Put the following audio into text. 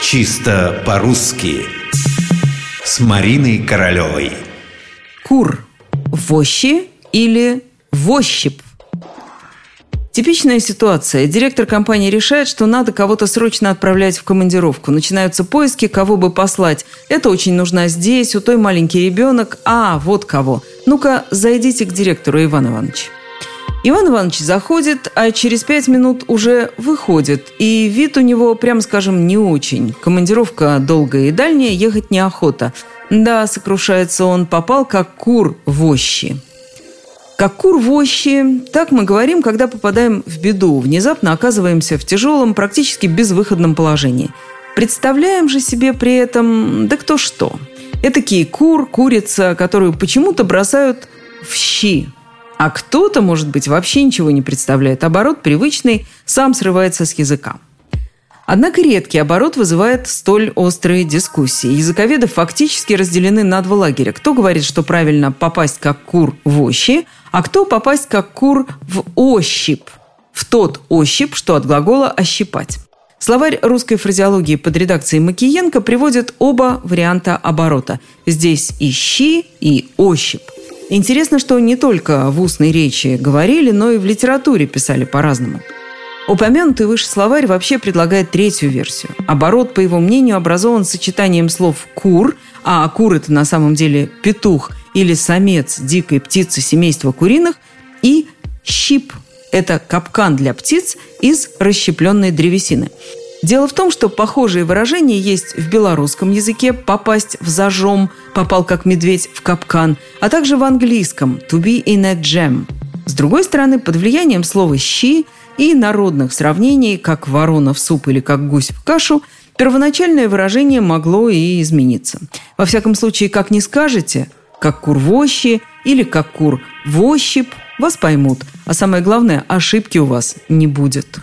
Чисто по-русски С Мариной Королевой Кур – вощи или вощип? Типичная ситуация. Директор компании решает, что надо кого-то срочно отправлять в командировку. Начинаются поиски, кого бы послать. Это очень нужно здесь, у той маленький ребенок. А, вот кого. Ну-ка, зайдите к директору, Иван Иванович. Иван Иванович заходит, а через пять минут уже выходит. И вид у него, прямо скажем, не очень. Командировка долгая и дальняя, ехать неохота. Да, сокрушается он, попал как кур в ощи. Как кур в ощи, так мы говорим, когда попадаем в беду, внезапно оказываемся в тяжелом, практически безвыходном положении. Представляем же себе при этом, да кто что. Этакий кур, курица, которую почему-то бросают в щи, а кто-то, может быть, вообще ничего не представляет. Оборот привычный, сам срывается с языка. Однако редкий оборот вызывает столь острые дискуссии. Языковеды фактически разделены на два лагеря. Кто говорит, что правильно попасть как кур в ощи, а кто попасть как кур в ощип, в тот ощип, что от глагола «ощипать». Словарь русской фразеологии под редакцией Макиенко приводит оба варианта оборота. Здесь и «щи», и «ощип». Интересно, что не только в устной речи говорили, но и в литературе писали по-разному. Упомянутый выше словарь вообще предлагает третью версию. Оборот, по его мнению, образован сочетанием слов «кур», а кур – это на самом деле петух или самец дикой птицы семейства куриных, и «щип» – это капкан для птиц из расщепленной древесины – Дело в том, что похожие выражения есть в белорусском языке «попасть в зажом», «попал как медведь в капкан», а также в английском «to be in a jam». С другой стороны, под влиянием слова «щи» и народных сравнений, как «ворона в суп» или как «гусь в кашу», первоначальное выражение могло и измениться. Во всяком случае, как не скажете, как кур вощи или как кур вощип, вас поймут. А самое главное, ошибки у вас не будет.